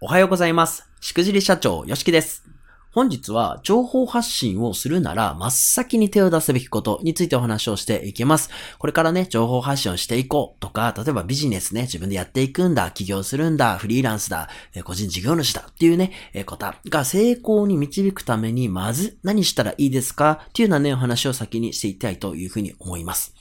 おはようございます。しくじり社長、よしきです。本日は情報発信をするなら真っ先に手を出すべきことについてお話をしていきます。これからね、情報発信をしていこうとか、例えばビジネスね、自分でやっていくんだ、起業するんだ、フリーランスだ、個人事業主だっていうね、えー方が成功に導くために、まず何したらいいですかっていうようなね、お話を先にしていきたいというふうに思います。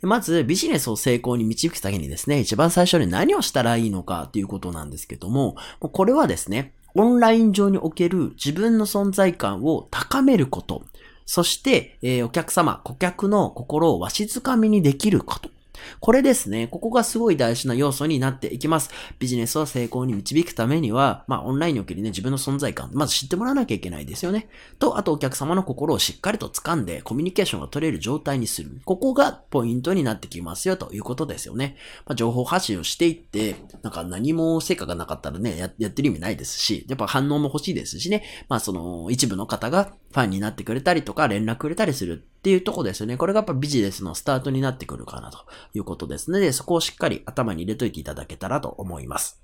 まず、ビジネスを成功に導くためにですね、一番最初に何をしたらいいのかっていうことなんですけども、これはですね、オンライン上における自分の存在感を高めること、そして、えーお客様、顧客の心をわしづかみにできること。これですね、ここがすごい大事な要素になっていきます。ビジネスを成功に導くためには、まあ、オンラインにおけるね、自分の存在感、まず知ってもらわなきゃいけないですよね。と、あとお客様の心をしっかりと掴んで、コミュニケーションが取れる状態にする。ここがポイントになってきますよ、ということですよね。まあ、情報発信をしていって、なんか何も成果がなかったらね、やってる意味ないですし、やっぱ反応も欲しいですしね。まあ、その、一部の方がファンになってくれたりとか、連絡くれたりするっていうとこですよね。これがやっぱビジネスのスタートになってくるかな、ということですので、そこをしっかり頭に入れといていただけたらと思います。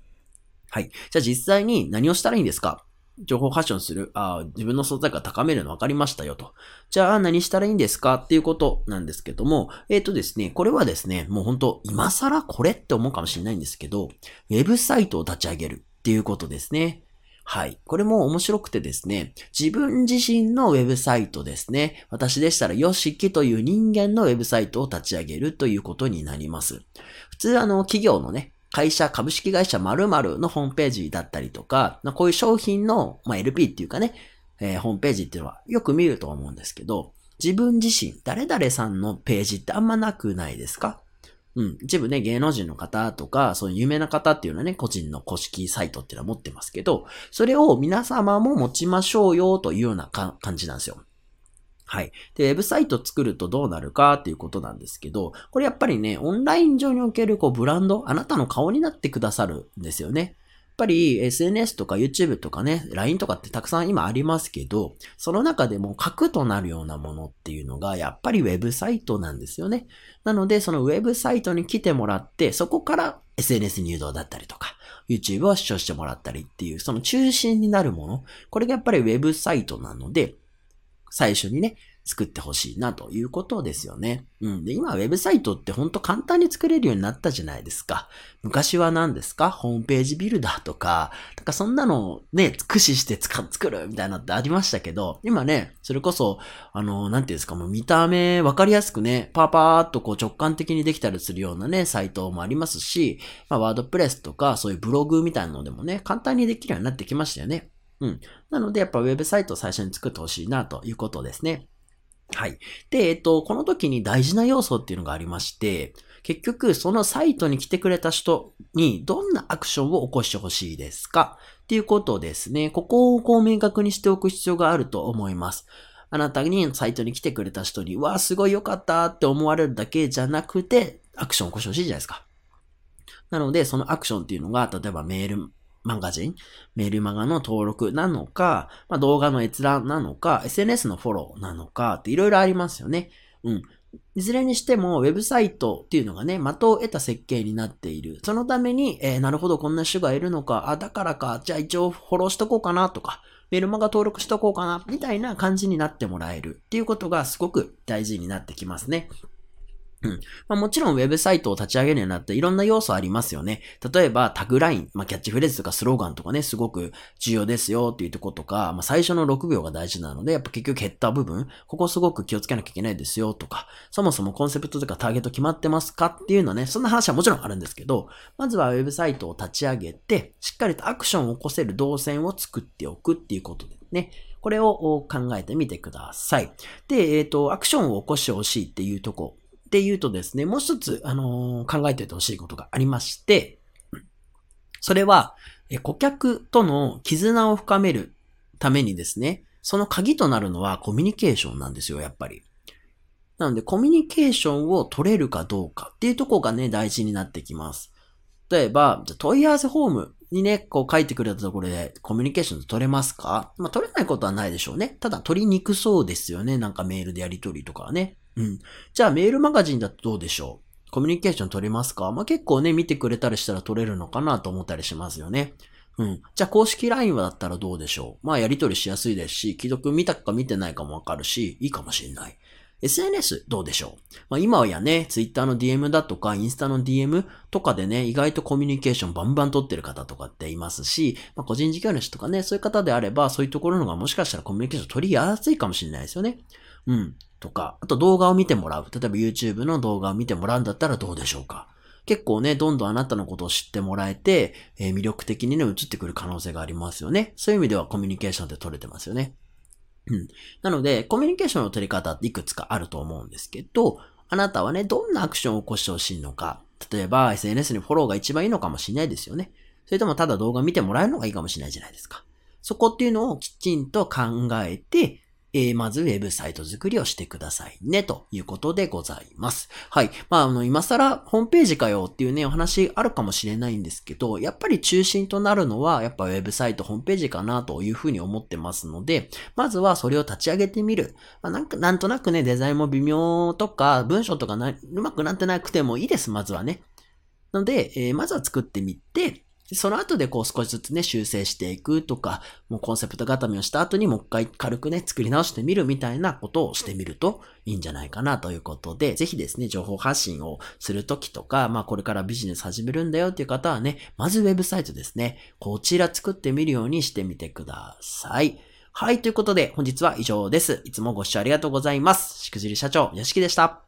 はい。じゃあ実際に何をしたらいいんですか？情報発信をする。ああ、自分の存在感高めるの分かりましたよと。じゃあ何したらいいんですかっていうことなんですけども、えっ、とですね、これはですね、もう本当今更これって思うかもしれないんですけど、ウェブサイトを立ち上げるっていうことですね。はい。これも面白くてですね、自分自身のウェブサイトですね。私でしたら、ヨシキという人間のウェブサイトを立ち上げるということになります。普通あの、企業のね、会社、株式会社〇〇のホームページだったりとか、こういう商品の、まあ、LP っていうかね、えーホームページっていうのはよく見ると思うんですけど、自分自身、誰々さんのページってあんまなくないですか？うん。一部ね、芸能人の方とか、そういう有名な方っていうのはね、個人の公式サイトっていうのは持ってますけど、それを皆様も持ちましょうよというような感じなんですよ。はい。で、ウェブサイト作るとどうなるかっていうことなんですけど、これやっぱりね、オンライン上におけるこうブランド、あなたの顔になってくださるんですよね。やっぱり SNS とか YouTube とかね、LINE とかってたくさん今ありますけど、その中でも核となるようなものっていうのがやっぱりウェブサイトなんですよね。なので、そのウェブサイトに来てもらって、そこから SNS 入道だったりとか、YouTube を視聴してもらったりっていう、その中心になるもの、これがやっぱりウェブサイトなので、最初にね、作ってほしいなということですよね。うん。で、今、ウェブサイトってほんと簡単に作れるようになったじゃないですか。昔は何ですか？ホームページビルダーとか、なんかそんなのをね、駆使して使作るみたいなのってありましたけど、今ね、それこそ、あの、なんていうんですか、もう見た目わかりやすくね、パーパーっとこう直感的にできたりするようなね、サイトもありますし、まあ、ワードプレスとか、そういうブログみたいなのでもね、簡単にできるようになってきましたよね。うん。なので、やっぱウェブサイトを最初に作ってほしいなということですね。はい。で、えっと、この時に大事な要素っていうのがありまして、結局、そのサイトに来てくれた人にどんなアクションを起こしてほしいですか？っていうことですね。ここをこう明確にしておく必要があると思います。あなたにサイトに来てくれた人に、わあ、すごい良かったって思われるだけじゃなくて、アクションを起こしてほしいじゃないですか。なので、そのアクションっていうのが、例えばメールマガジン、メールマガの登録なのか、まあ、動画の閲覧なのか、SNS のフォローなのかっていろいろありますよね。うん。いずれにしても、ウェブサイトっていうのがね、的を得た設計になっている。そのために、えー、なるほど、こんな人がいるのか、あ、だからか、じゃあ一応フォローしとこうかなとか、メールマガ登録しとこうかな、みたいな感じになってもらえるっていうことがすごく大事になってきますね。うん。まあ、もちろんウェブサイトを立ち上げるようになっていろんな要素ありますよね。例えばタグライン、まあ、キャッチフレーズとかスローガンとかね、すごく重要ですよっていうとことか、まあ、最初の6秒が大事なので、やっぱ結局減った部分、ここすごく気をつけなきゃいけないですよとか、そもそもコンセプトとかターゲット決まってますかっていうのはね、そんな話はもちろんあるんですけど、まずはウェブサイトを立ち上げて、しっかりとアクションを起こせる動線を作っておくっていうことでね。これを考えてみてください。で、えっ、と、アクションを起こしてほしいっていうとこっていうとですね、もう一つ、あのー考えておいてほしいことがありまして、それは、顧客との絆を深めるためにですね、その鍵となるのはコミュニケーションなんですよ、やっぱり。なので、コミュニケーションを取れるかどうかっていうとこがね、大事になってきます。例えば、じゃ問い合わせフォームにね、こう書いてくれたところでコミュニケーション取れますか？まあ、取れないことはないでしょうね。ただ取りにくそうですよね。なんかメールでやり取りとかはね。うん。じゃあメールマガジンだとどうでしょう？コミュニケーション取れますか？まあ、結構ね、見てくれたりしたら取れるのかなと思ったりしますよね。うん。じゃあ公式 LINE はだったらどうでしょう？まあやり取りしやすいですし、既読見たか見てないかもわかるし、いいかもしれない。SNS どうでしょう？まあ今はやね、Twitter の DM だとか、インスタの DM とかでね、意外とコミュニケーションバンバン取ってる方とかっていますし、まあ個人事業主とかね、そういう方であれば、そういうところのがもしかしたらコミュニケーション取りやすいかもしれないですよね。うん。とか、あと動画を見てもらう。例えば YouTube の動画を見てもらうんだったらどうでしょうか結構ね、どんどんあなたのことを知ってもらえて、えー魅力的にね、映ってくる可能性がありますよね。そういう意味ではコミュニケーションって取れてますよね。うん。なので、コミュニケーションの取り方っていくつかあると思うんですけど、あなたはね、どんなアクションを起こしてほしいのか。例えば、SNS にフォローが一番いいのかもしれないですよね。それともただ動画見てもらえるのがいいかもしれないじゃないですか。そこっていうのをきちんと考えて、えーまずウェブサイト作りをしてくださいね、ということでございます。はい。まあ、あの、今更ホームページかよっていうね、お話あるかもしれないんですけど、やっぱり中心となるのは、やっぱウェブサイト、ホームページかなというふうに思ってますので、まずはそれを立ち上げてみる。まあ、なんか、なんとなくね、デザインも微妙とか、文章とかな、うまくなってなくてもいいです、まずはね。ので、えーまずは作ってみて、その後でこう少しずつね、修正していくとか、もうコンセプト固めをした後にもう一回軽くね、作り直してみるみたいなことをしてみるといいんじゃないかなということで、ぜひですね、情報発信をするときとか、まあこれからビジネス始めるんだよっていう方はね、まずウェブサイトですね、こちら作ってみるようにしてみてください。はい、ということで本日は以上です。いつもご視聴ありがとうございます。しくじり社長、よしきでした。